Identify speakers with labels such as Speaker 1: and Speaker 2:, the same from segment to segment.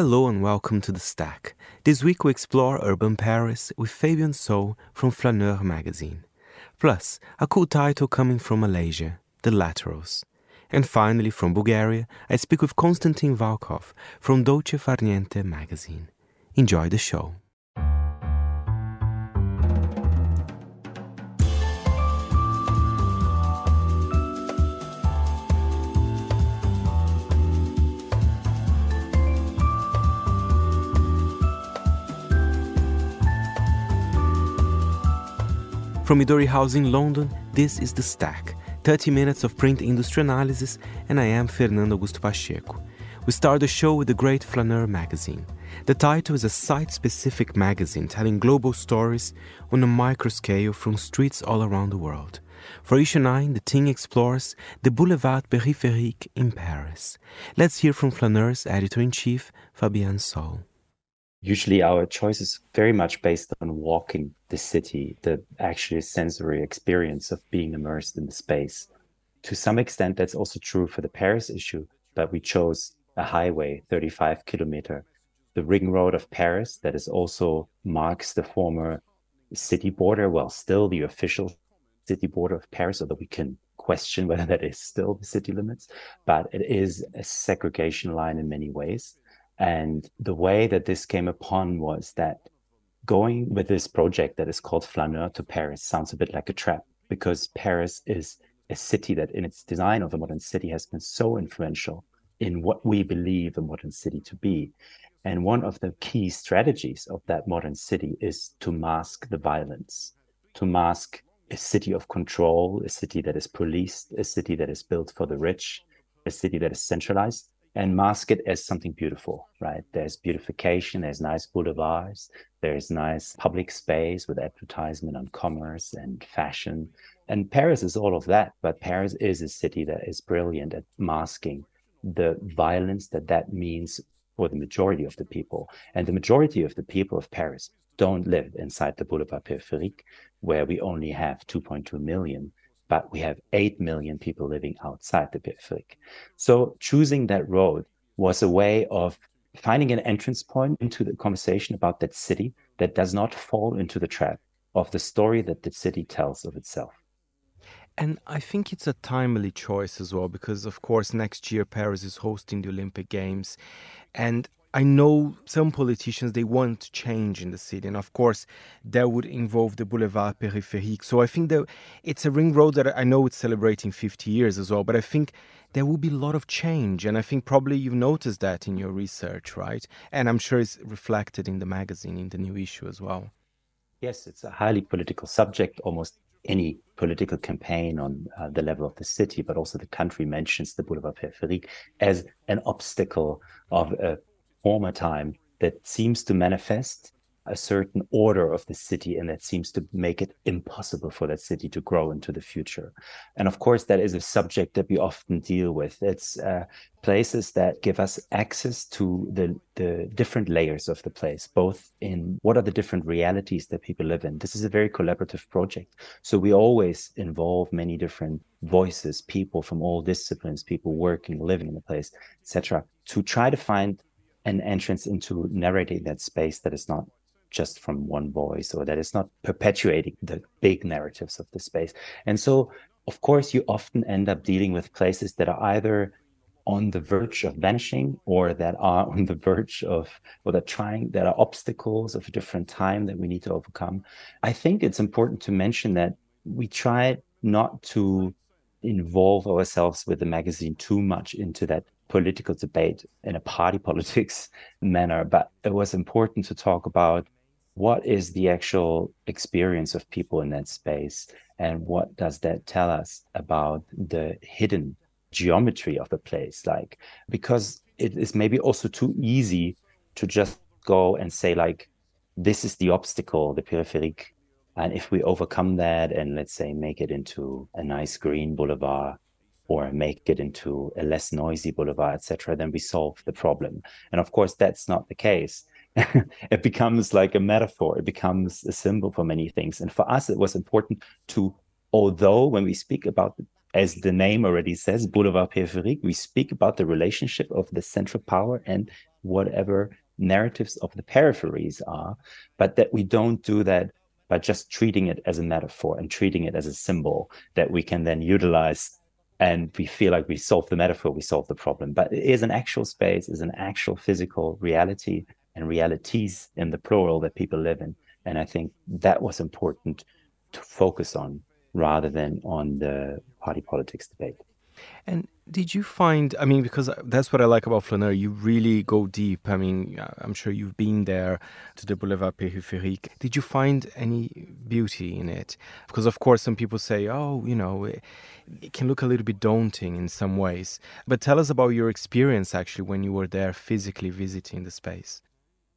Speaker 1: Hello and welcome to The Stack. This week we explore urban Paris with Fabian Saul from Flaneur magazine. Plus, a cool title coming from Malaysia, The Laterals. And finally, from Bulgaria, I speak with Konstantin Vulkov from Dolce Far Niente magazine. Enjoy the show. From Midori House in London, this is The Stack, 30 minutes of print industry analysis, and I am Fernando Augusto Pacheco. We start the show with the great Flaneur magazine. The title is a site specific magazine telling global stories on a micro scale from streets all around the world. For issue 9, the team explores the Boulevard Périphérique in Paris. Let's hear from Flaneur's editor in chief, Fabian Saul
Speaker 2: usually our choice is very much based on walking the city, the actually sensory experience of being immersed in the space. To some extent, that's also true for the Paris issue, but we chose a highway, 35 kilometer, the ring road of Paris, that is also marks the former city border, well, still the official city border of Paris, although we can question whether that is still the city limits, but it is a segregation line in many ways. And the way that this came upon was that going with this project that is called Flaneur to Paris sounds a bit like a trap because Paris is a city that, in its design of a modern city, has been so influential in what we believe a modern city to be. And one of the key strategies of that modern city is to mask the violence, to mask a city of control, a city that is policed, a city that is built for the rich, a city that is centralized, and mask it as something beautiful, right? There's beautification, there's nice boulevards, there's nice public space with advertisement on commerce and fashion. And Paris is all of that, but Paris is a city that is brilliant at masking the violence that that means for the majority of the people. And the majority of the people of Paris don't live inside the Boulevard Périphérique, where we only have 2.2 million but we have 8 million people living outside the Périphérique. So choosing that road was a way of finding an entrance point into the conversation about that city that does not fall into the trap of the story that the city tells of itself.
Speaker 1: And I think it's a timely choice as well, because of course, next year Paris is hosting the Olympic Games. And I know some politicians they want change in the city, and of course that would involve the Boulevard Périphérique. So I think that it's a ring road that I know it's celebrating 50 years as well, but I think there will be a lot of change, and I think probably you've noticed that in your research, right? And I'm sure it's reflected in the magazine in the new issue as well.
Speaker 2: Yes, it's a highly political subject. Almost any political campaign on uh, the level of the city, but also the country mentions the Boulevard Périphérique as an obstacle of a former time that seems to manifest a certain order of the city and that seems to make it impossible for that city to grow into the future. And of course that is a subject that we often deal with. It's uh, places that give us access to the the different layers of the place both in what are the different realities that people live in. This is a very collaborative project. So we always involve many different voices people from all disciplines people working living in the place etc to try to find an entrance into narrating that space that is not just from one voice or that is not perpetuating the big narratives of the space. And so, of course, you often end up dealing with places that are either on the verge of vanishing or that are on the verge of or that trying that are obstacles of a different time that we need to overcome i think it's important to mention that we try not to involve ourselves with the magazine too much into that political debate in a party politics manner, but it was important to talk about what is the actual experience of people in that space and what does that tell us about the hidden geometry of the place like because it is maybe also too easy to just go and say like this is the obstacle the périphérique and if we overcome that and let's say make it into a nice green boulevard or make it into a less noisy boulevard, etc., then we solve the problem. And of course, that's not the case. it becomes like a metaphor. It becomes a symbol for many things. And for us, it was important to, although when we speak about as the name already says, Boulevard Périphérique, we speak about the relationship of the central power and whatever narratives of the peripheries are, but that we don't do that by just treating it as a metaphor and treating it as a symbol that we can then utilize and we feel like we solve the metaphor, we solve the problem. But it is an actual space, is an actual physical reality and realities in the plural that people live in. And I think that was important to focus on rather than on the party politics debate.
Speaker 1: And did you find, I mean, because that's what I like about Flaneur, you really go deep. I mean, uh, I'm sure you've been there to the Boulevard Périphérique. Did you find any beauty in it? Because, of course, some people say, oh, you know, it, it can look a little bit daunting in some ways. But tell us about your experience actually when you were there physically visiting the space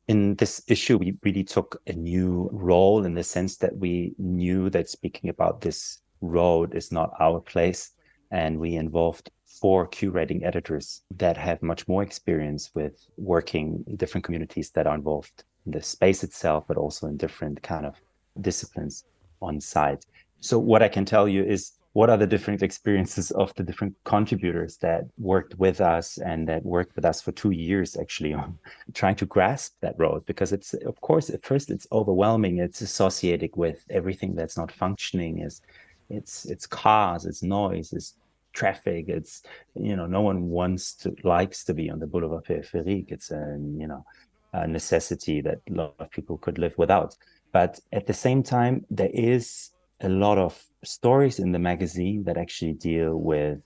Speaker 2: in this issue, we really took a new role in the sense that we knew that speaking about this road is not our place. And we involved four curating editors that have much more experience with working in different communities that are involved in the space itself, but also in different kind of disciplines on site. So what I can tell you is what are the different experiences of the different contributors that worked with us and that worked with us for two years actually on trying to grasp that road because it's of course at first it's overwhelming. It's associated with everything that's not functioning. Is it's it's cars it's noise it's traffic. It's you know no one wants to likes to be on the boulevard périphérique. It's a you know a necessity that a lot of people could live without. But at the same time there is a lot of stories in the magazine that actually deal with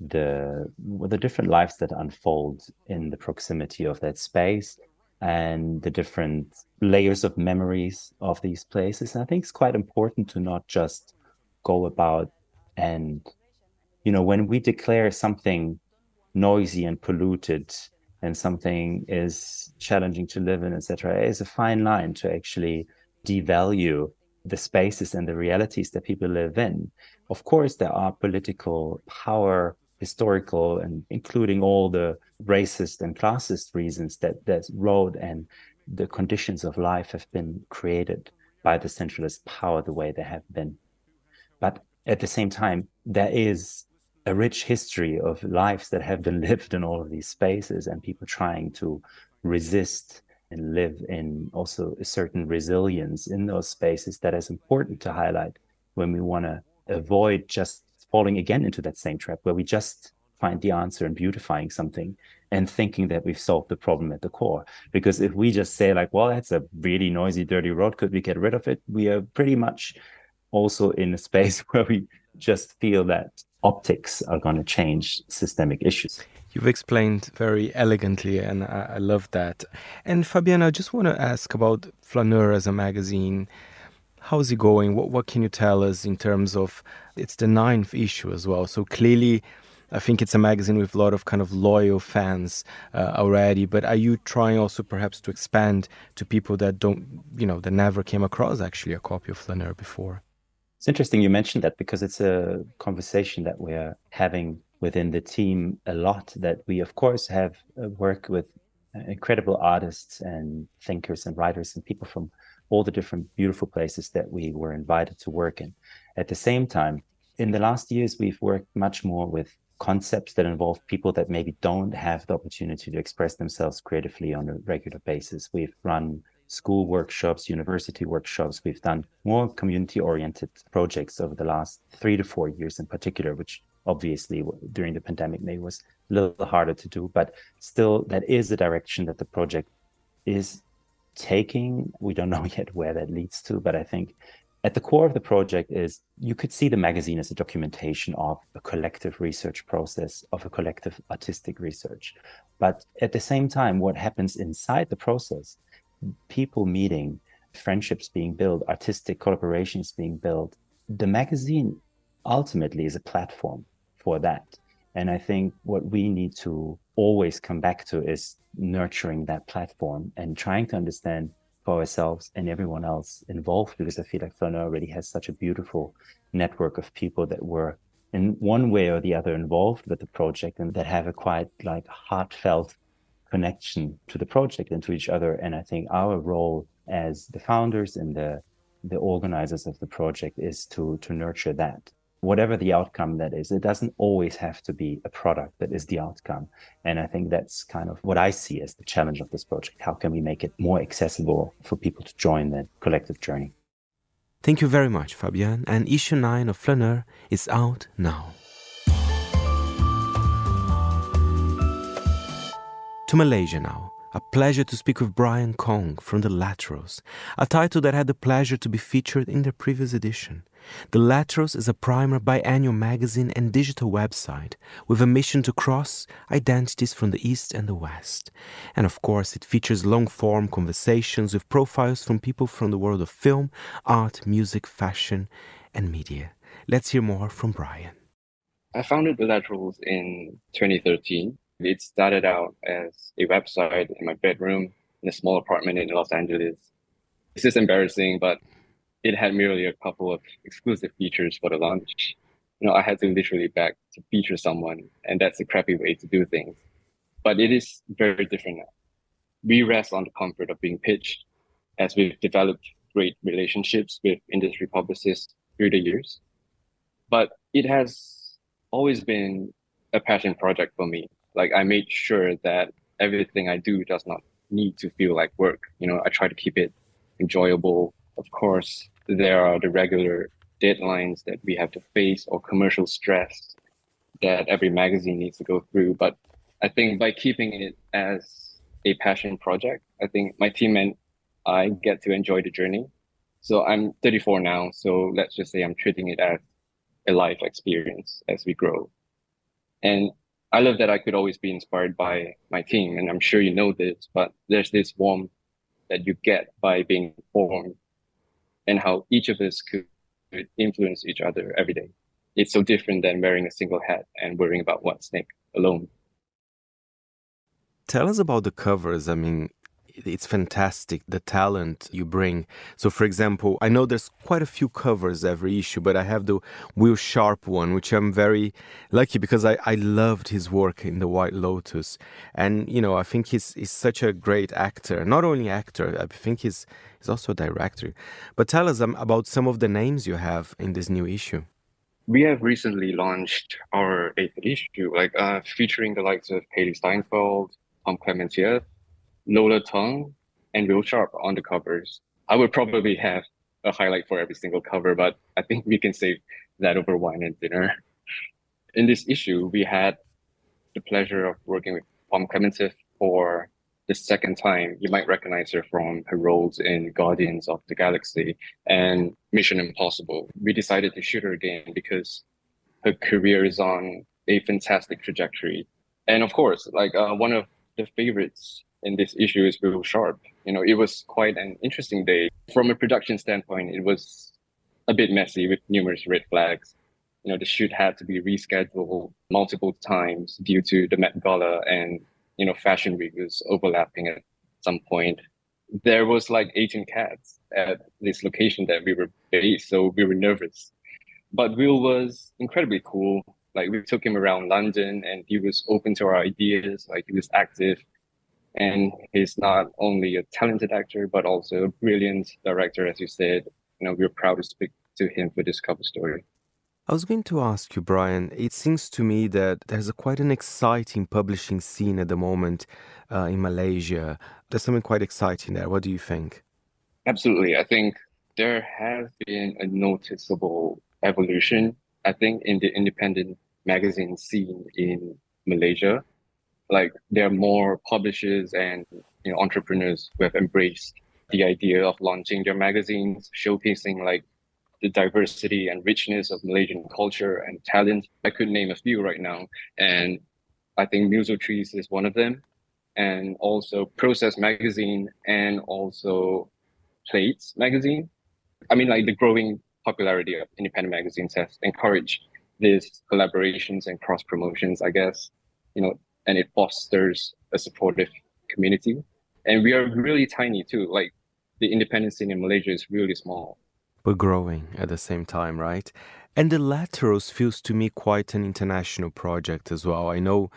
Speaker 2: the with the different lives that unfold in the proximity of that space and the different layers of memories of these places. And I think it's quite important to not just go about and you know when we declare something noisy and polluted and something is challenging to live in etc it's a fine line to actually devalue the spaces and the realities that people live in. Of course, there are political power, historical, and including all the racist and classist reasons that this road and the conditions of life have been created by the centralist power the way they have been. But at the same time, there is a rich history of lives that have been lived in all of these spaces and people trying to resist and live in also a certain resilience in those spaces that is important to highlight when we want to avoid just falling again into that same trap where we just find the answer in beautifying something and thinking that we've solved the problem at the core. Because if we just say, like, well, that's a really noisy, dirty road, could we get rid of it? We are pretty much also in a space where we just feel that optics are going to change systemic issues.
Speaker 1: You've explained very elegantly, and I, I love that. And Fabian, I just want to ask about Flaneur as a magazine. How's it going? What what can you tell us in terms of it's the ninth issue as well? So clearly, I think it's a magazine with a lot of kind of loyal fans uh, already. But are you trying also perhaps to expand to people that don't, you know, that never came across actually a copy of Flaneur before?
Speaker 2: It's interesting you mentioned that because it's a conversation that we're having within the team a lot that we of course have uh, work with uh, incredible artists and thinkers and writers and people from all the different beautiful places that we were invited to work in. At the same time in the last years we've worked much more with concepts that involve people that maybe don't have the opportunity to express themselves creatively on a regular basis. We've run school workshops, university workshops. We've done more community oriented projects over the last three to four years in particular, which obviously during the pandemic maybe was a little harder to do but still that is the direction that the project is taking we don't know yet where that leads to but i think at the core of the project is you could see the magazine as a documentation of a collective research process of a collective artistic research but at the same time what happens inside the process people meeting friendships being built artistic collaborations being built the magazine ultimately is a platform for that. And I think what we need to always come back to is nurturing that platform and trying to understand for ourselves and everyone else involved, because I feel like Flaneur already has such a beautiful network of people that were in one way or the other involved with the project and that have a quite like heartfelt connection to the project and to each other. And I think our role as the founders and the the organizers of the project is to to nurture that whatever the outcome that is, it doesn't always have to be a product that is the outcome. And I think that's kind of what I see as the challenge of this project. How can we make it more accessible for people to join the collective journey?
Speaker 1: Thank you very much, Fabian. And issue 9 of Flaneur is out now. To Malaysia now. A pleasure to speak with Brian Kong from The Laterals, a title that had the pleasure to be featured in the previous edition. The Laterals is a primer biannual magazine and digital website with a mission to cross identities from the East and the West. And of course, it features long form conversations with profiles from people from the world of film, art, music, fashion, and media. Let's hear more from Brian.
Speaker 3: I founded The Laterals in 2013 it started out as a website in my bedroom in a small apartment in Los Angeles. This is embarrassing, but it had merely a couple of exclusive features for the launch. You know, I had to literally beg to feature someone, and that's a crappy way to do things. But it is very different now. We rest on the comfort of being pitched as we've developed great relationships with industry publicists through the years. But it has always been a passion project for me like I made sure that everything I do does not need to feel like work. You know, I try to keep it enjoyable. Of course, there are the regular deadlines that we have to face or commercial stress that every magazine needs to go through. But I think by keeping it as a passion project, I think my team and I get to enjoy the journey. So I'm 34 now. So let's just say I'm treating it as a life experience as we grow. And I love that I could always be inspired by my team, and I'm sure you know this, but there's this warmth that you get by being formed and how each of us could influence each other every day. It's so different than wearing a single hat and worrying about one snake alone.
Speaker 1: Tell us about the covers. I mean, it's fantastic the talent you bring. So, for example, I know there's quite a few covers every issue, but I have the Will Sharpe one, which I'm very lucky because I, I loved his work in The White Lotus. And, you know, I think he's, he's such a great actor. Not only actor, I think he's, he's also a director. But tell us um, about some of the names you have in this new issue.
Speaker 3: We have recently launched our eighth issue, like uh, featuring the likes of Hailee Steinfeld, Pom Klementieff, Lola Tung, and Will Sharpe on the covers. I would probably have a highlight for every single cover, but I think we can save that over wine and dinner. In this issue, we had the pleasure of working with Pom Klementieff for the second time. You might recognize her from her roles in Guardians of the Galaxy and Mission Impossible. We decided to shoot her again because her career is on a fantastic trajectory. And of course, like uh, one of the favorites in this issue is Will Sharpe. You know, it was quite an interesting day. From a production standpoint, it was a bit messy with numerous red flags. You know, the shoot had to be rescheduled multiple times due to the Met Gala and, you know, fashion week was overlapping at some point. There was like 18 cats at this location that we were based, so we were nervous. But Will was incredibly cool. Like we took him around London and he was open to our ideas. Like he was active and he's not only a talented actor but also a brilliant director as you said you know we're proud to speak to him for this cover story
Speaker 1: I was going to ask you, Brian. It seems to me that there's a quite an exciting publishing scene at the moment uh, in Malaysia. There's something quite exciting there. What do you think?
Speaker 3: Absolutely. I think there has been a noticeable evolution, I think, in the independent magazine scene in Malaysia like there are more publishers and you know entrepreneurs who have embraced the idea of launching their magazines, showcasing like the diversity and richness of Malaysian culture and talent. I could name a few right now, and I think Muso Trees is one of them, and also Process Magazine and also Plates Magazine. I mean, like the growing popularity of independent magazines has encouraged these collaborations and cross promotions. I guess you know and it fosters a supportive community. And we are really tiny too. Like the independent scene in Malaysia is really small.
Speaker 1: But growing at the same time, right? And the Laterals feels to me quite an international project as well. I know,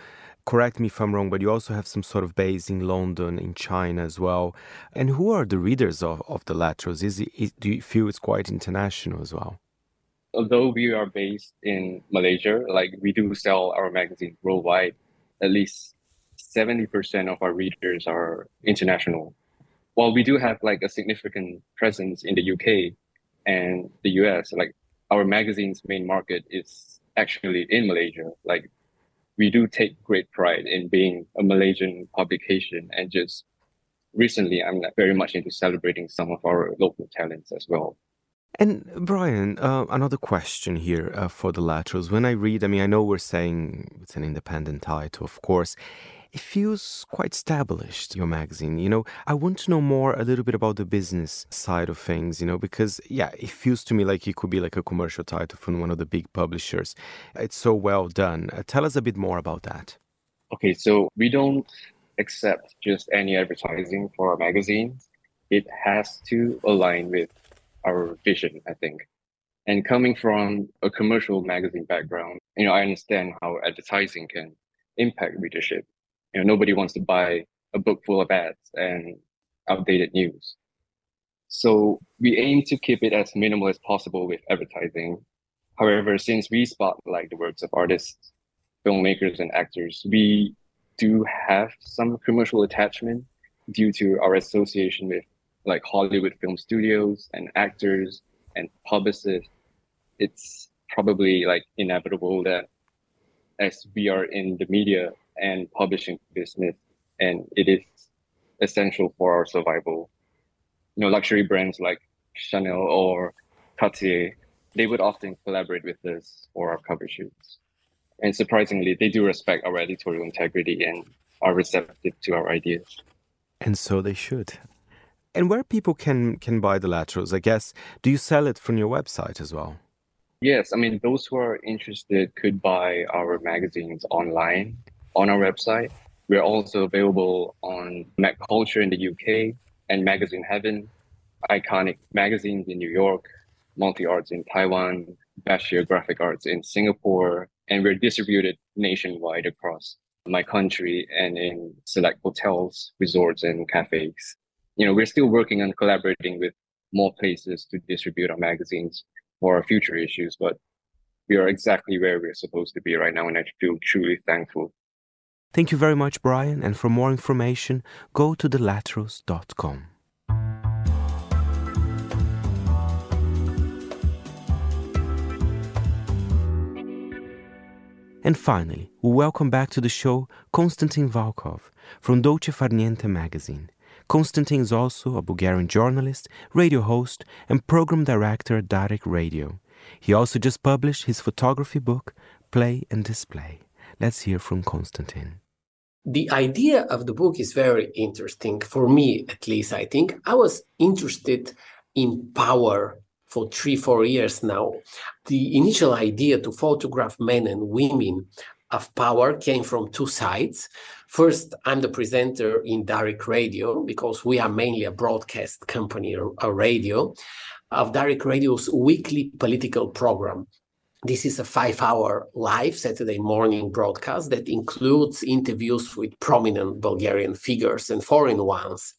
Speaker 1: correct me if I'm wrong, but you also have some sort of base in London, in China as well. And who are the readers of, of the Laterals? Is it, is, do you feel it's quite international as well?
Speaker 3: although we are based in Malaysia, like we do sell our magazine worldwide, at least 70% of our readers are international. While we do have like a significant presence in the UK and the US, like our magazine's main market is actually in Malaysia. Like we do take great pride in being a Malaysian publication and just recently I'm very much into celebrating some of our local talents as well.
Speaker 1: And Brian, uh, another question here uh, for the laterals. When I read, I mean, I know we're saying it's an independent title, of course. It feels quite established, your magazine. You know, I want to know more a little bit about the business side of things, you know, because, yeah, it feels to me like it could be like a commercial title from one of the big publishers. It's so well done. Uh, tell us a bit more about that.
Speaker 3: Okay, so we don't accept just any advertising for our magazines. It has to align with our vision, I think. And coming from a commercial magazine background, you know, I understand how advertising can impact readership. You know, nobody wants to buy a book full of ads and outdated news. So we aim to keep it as minimal as possible with advertising. However, since we spotlight the works of artists, filmmakers, and actors, we do have some commercial attachment due to our association with like Hollywood film studios and actors and publicists, it's probably like inevitable that as we are in the media and publishing business and it is essential for our survival. You know, luxury brands like Chanel or Cartier, they would often collaborate with us for our cover shoots. And surprisingly, they do respect our editorial integrity and are receptive to our ideas.
Speaker 1: And so they should. And where people can can buy the laterals, I guess, do you sell it from your website as well?
Speaker 3: Yes, I mean those who are interested could buy our magazines online on our website. We're also available on Mac Culture in the UK and Magazine Heaven, iconic magazines in New York, Multi Arts in Taiwan, Basheer Graphic Arts in Singapore, and we're distributed nationwide across my country and in select hotels, resorts, and cafes you know, we're still working on collaborating with more places to distribute our magazines for our future issues, but we are exactly where we're supposed to be right now, and I feel truly thankful.
Speaker 1: Thank you very much, Brian. And for more information, go to thelaterals.com. And finally, we welcome back to the show Konstantin Vulkov from Dolce Farniente magazine. Konstantin is also a Bulgarian journalist, radio host, and program director at Darik Radio. He also just published his photography book, Play and Display. Let's hear from Konstantin.
Speaker 4: The idea of the book is very interesting for me, at least. I think I was interested in power for three, four years now. The initial idea to photograph men and women of power came from two sides. First, I'm the presenter in Darik Radio because we are mainly a broadcast company, a radio, of Darik Radio's weekly political program. This is a five hour live Saturday morning broadcast that includes interviews with prominent Bulgarian figures and foreign ones.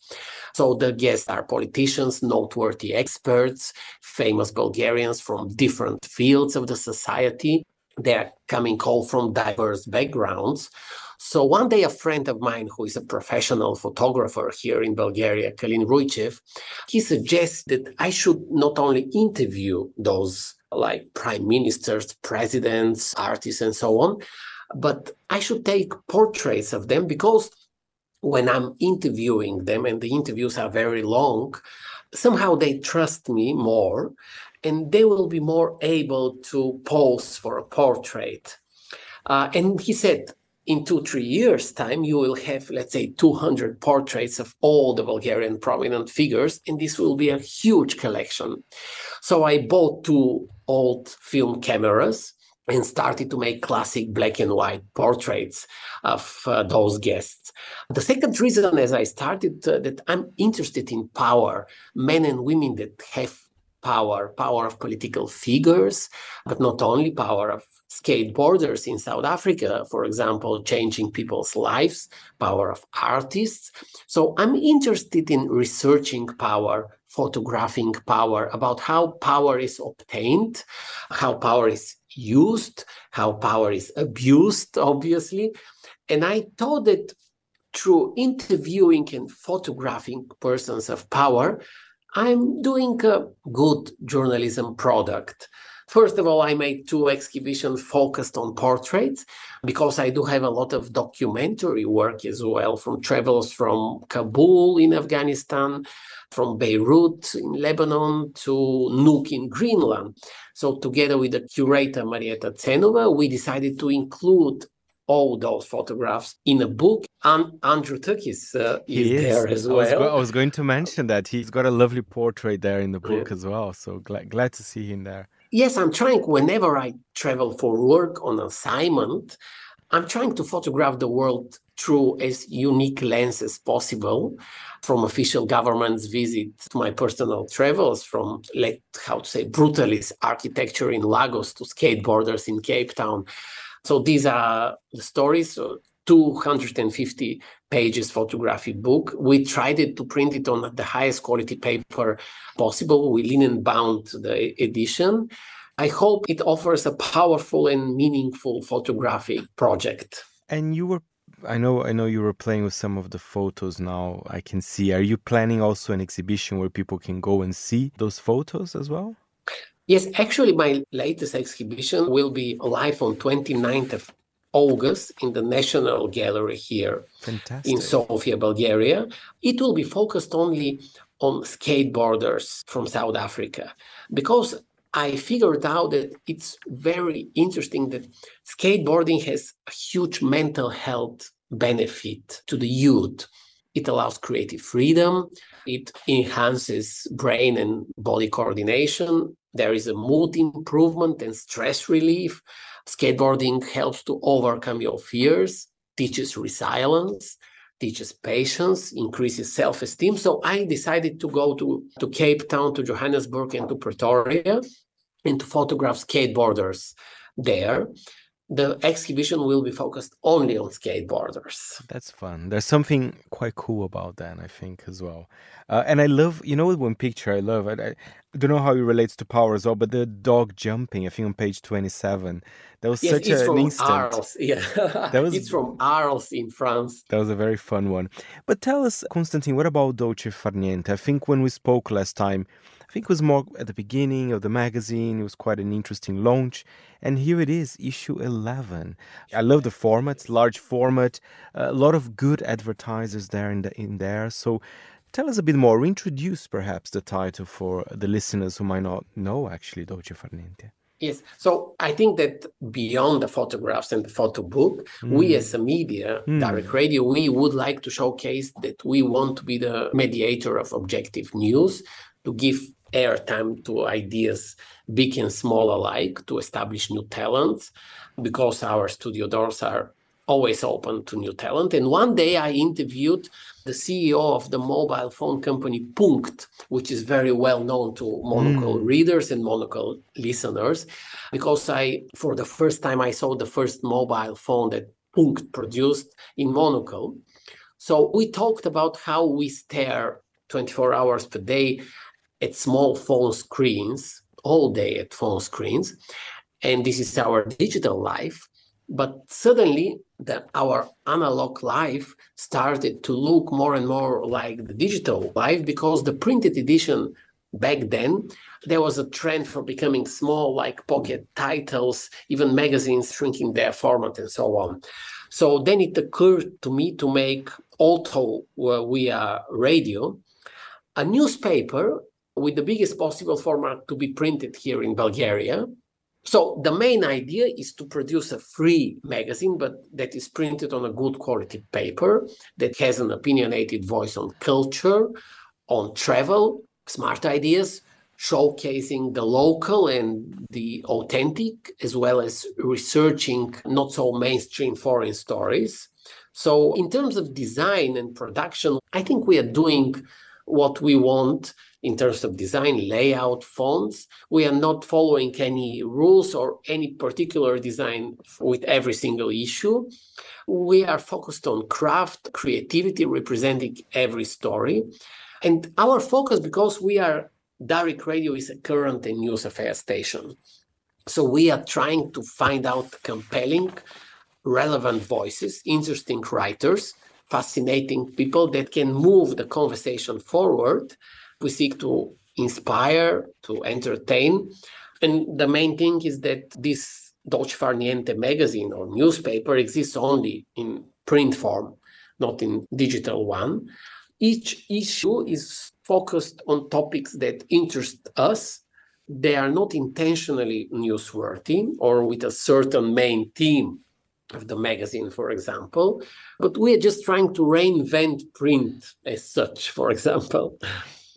Speaker 4: So the guests are politicians, noteworthy experts, famous Bulgarians from different fields of the society. They're coming all from diverse backgrounds. So one day, a friend of mine who is a professional photographer here in Bulgaria, Kalin Ruichev, he suggested that I should not only interview those like prime ministers, presidents, artists, and so on, but I should take portraits of them because when I'm interviewing them, and the interviews are very long, somehow they trust me more and they will be more able to pose for a portrait. Uh, and he said, in two, three years' time, you will have, let's say, 200 portraits of all the Bulgarian prominent figures, and this will be a huge collection. So I bought two old film cameras and started to make classic black and white portraits of uh, those guests. The second reason, as I started, uh, that I'm interested in power, men and women that have power, power of political figures, but not only power of skateboarders in South Africa, for example, changing people's lives, power of artists. So I'm interested in researching power photographing power, about how power is obtained, how power is used, how power is abused, obviously. And I thought that through interviewing and photographing persons of power, I'm doing a good journalism product. First of all, I made two exhibitions focused on portraits because I do have a lot of documentary work as well from travels from Kabul in Afghanistan, from Beirut in Lebanon to Nuuk in Greenland. So together with the curator Marieta Cenova, we decided to include all those photographs in a book. And Andrew Tuck is uh, is, is, there as well. I was,
Speaker 1: go- I was, going to mention that he's got a lovely portrait there in the book yeah. as well. So glad glad to see him there.
Speaker 4: Yes, I'm trying. Whenever I travel for work on assignment, I'm trying to photograph the world through as unique lens as possible from official government's visit to my personal travels from let how to say brutalist architecture in Lagos to skateboarders in Cape Town so these are the stories. So 250 pages photography book. We tried it to print it on the highest quality paper possible. We linen bound the edition. I hope it offers a powerful and meaningful photographic project.
Speaker 1: And you were I know I know you were playing with some of the photos now I can see. Are you planning also an exhibition where people can go and see those photos as well?
Speaker 4: Yes, actually, my latest exhibition will be live on 29th of August in the National Gallery here Fantastic. in Sofia, Bulgaria. It will be focused only on skateboarders from South Africa because I figured out that it's very interesting that skateboarding has a huge mental health benefit to the youth. It allows creative freedom, it enhances brain and body coordination, there is a mood improvement and stress relief. Skateboarding helps to overcome your fears, teaches resilience, teaches patience, increases self-esteem. So I decided to go to, to Cape Town, to Johannesburg, and to Pretoria and to photograph skateboarders there the exhibition will be focused only on skateboarders.
Speaker 1: That's fun. There's something quite cool about that, I think, as well. Uh, and I love, you know, one picture I love. I, I, don't know how it relates to power as well, but the dog jumping. I think on page twenty-seven. That was
Speaker 4: yes,
Speaker 1: such
Speaker 4: it's
Speaker 1: a,
Speaker 4: from
Speaker 1: an instant.
Speaker 4: Arles. Yeah, that was. It's from Arles in France.
Speaker 1: That was a very fun one. But tell us, Konstantin, what about Dolce Far Niente? I think when we spoke last time, think it was more at the beginning of the magazine. It was quite an interesting launch. And here it is, issue 11. I love the format, large format, a lot of good advertisers there in, the, in there. So tell us a bit more. Introduce perhaps the title for the listeners who might not know actually Dolce Farniente.
Speaker 4: Yes. So I think that beyond the photographs and the photo book, mm. we as a media, mm. Darik radio, we would like to showcase that we want to be the mediator of objective news, to give airtime to ideas, big and small alike, to establish new talents, because our studio doors are always open to new talent. And one day I interviewed the CEO of the mobile phone company Punkt, which is very well known to Monocle mm. readers and Monocle listeners, because I, for the first time, I saw the first mobile phone that Punkt produced in Monocle. So we talked about how we stare 24 hours per day at small phone screens, all day at phone screens. And this is our digital life. But suddenly, our analog life started to look more and more like the digital life because the printed edition back then there was a trend for becoming small like pocket titles even magazines shrinking their format and so on so then it occurred to me to make auto uh, we are radio a newspaper with the biggest possible format to be printed here in Bulgaria. So the main idea is to produce a free magazine, but that is printed on a good quality paper that has an opinionated voice on culture, on travel, smart ideas, showcasing the local and the authentic, as well as researching not so mainstream foreign stories. So in terms of design and production, I think we are doing what we want in terms of design, layout, fonts. We are not following any rules or any particular design with every single issue. We are focused on craft, creativity, representing every story. And our focus, because we are Darik Radio is a current and news affairs station. So we are trying to find out compelling, relevant voices, interesting writers, fascinating people that can move the conversation forward. We seek to inspire, to entertain. And the main thing is that this Dolce Far Niente magazine or newspaper exists only in print form, not in digital one. Each issue is focused on topics that interest us. They are not intentionally newsworthy or with a certain main theme of the magazine, for example, but we are just trying to reinvent print as such, for example.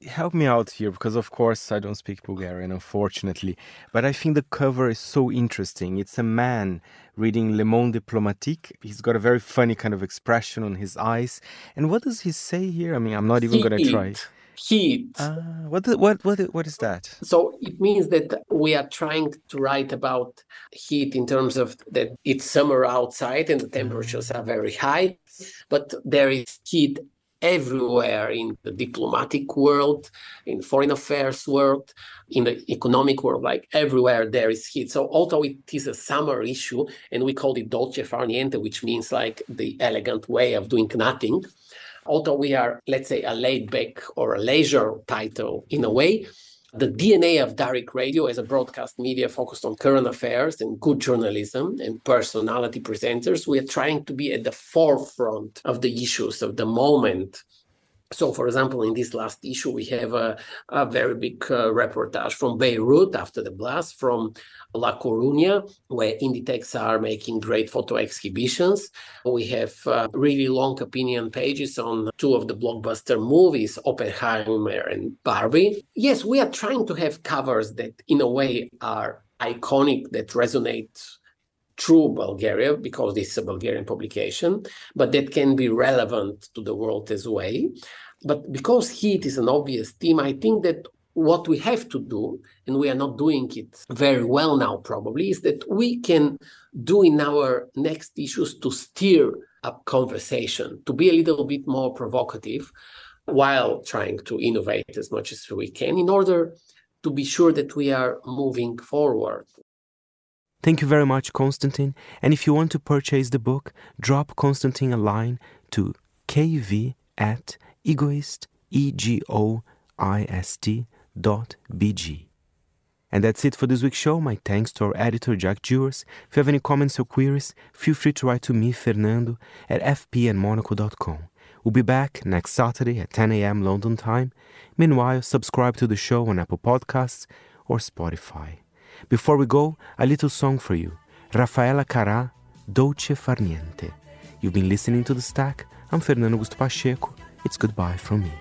Speaker 1: Help me out here because, of course, I don't speak Bulgarian, unfortunately. But I think the cover is so interesting. It's a man reading Le Monde Diplomatique. He's got a very funny kind of expression on his eyes. And what does he say here? I mean, I'm not even going to try it.
Speaker 4: heat.
Speaker 1: Uh, what, what, what, what is that?
Speaker 4: So it means that we are trying to write about heat in terms of that it's summer outside and the temperatures are very high, but there is heat everywhere in the diplomatic world, in foreign affairs world, in the economic world, like everywhere there is heat. So although it is a summer issue and we call it dolce far niente, which means like the elegant way of doing nothing, although we are, let's say, a laid back or a leisure title in a way, the DNA of Darik Radio as a broadcast media focused on current affairs and good journalism and personality presenters, we are trying to be at the forefront of the issues of the moment so, for example, in this last issue, we have a, a very big uh, reportage from Beirut after the blast, from La Coruña, where Inditex are making great photo exhibitions. We have uh, really long opinion pages on two of the blockbuster movies, Oppenheimer and Barbie. Yes, we are trying to have covers that, in a way, are iconic, that resonate through Bulgaria because this is a Bulgarian publication, but that can be relevant to the world as well. But because heat is an obvious theme, I think that what we have to do, and we are not doing it very well now, probably, is that we can do in our next issues to steer up conversation, to be a little bit more provocative while trying to innovate as much as we can in order to be sure that we are moving forward.
Speaker 1: Thank you very much, Konstantin. And if you want to purchase the book, drop Konstantin a line to kv at egoist, E-G-O-I-S-T dot B-G. And that's it for this week's show. My thanks to our editor, Jack Jewers. If you have any comments or queries, feel free to write to me, Fernando, at fpandmonaco.com. We'll be back next Saturday at 10 a.m. London time. Meanwhile, subscribe to the show on Apple Podcasts or Spotify. Before we go, a little song for you Raffaella Carrà, Dolce Far Niente. You've been listening to The Stack. I'm Fernando Augusto Pacheco. It's goodbye from me.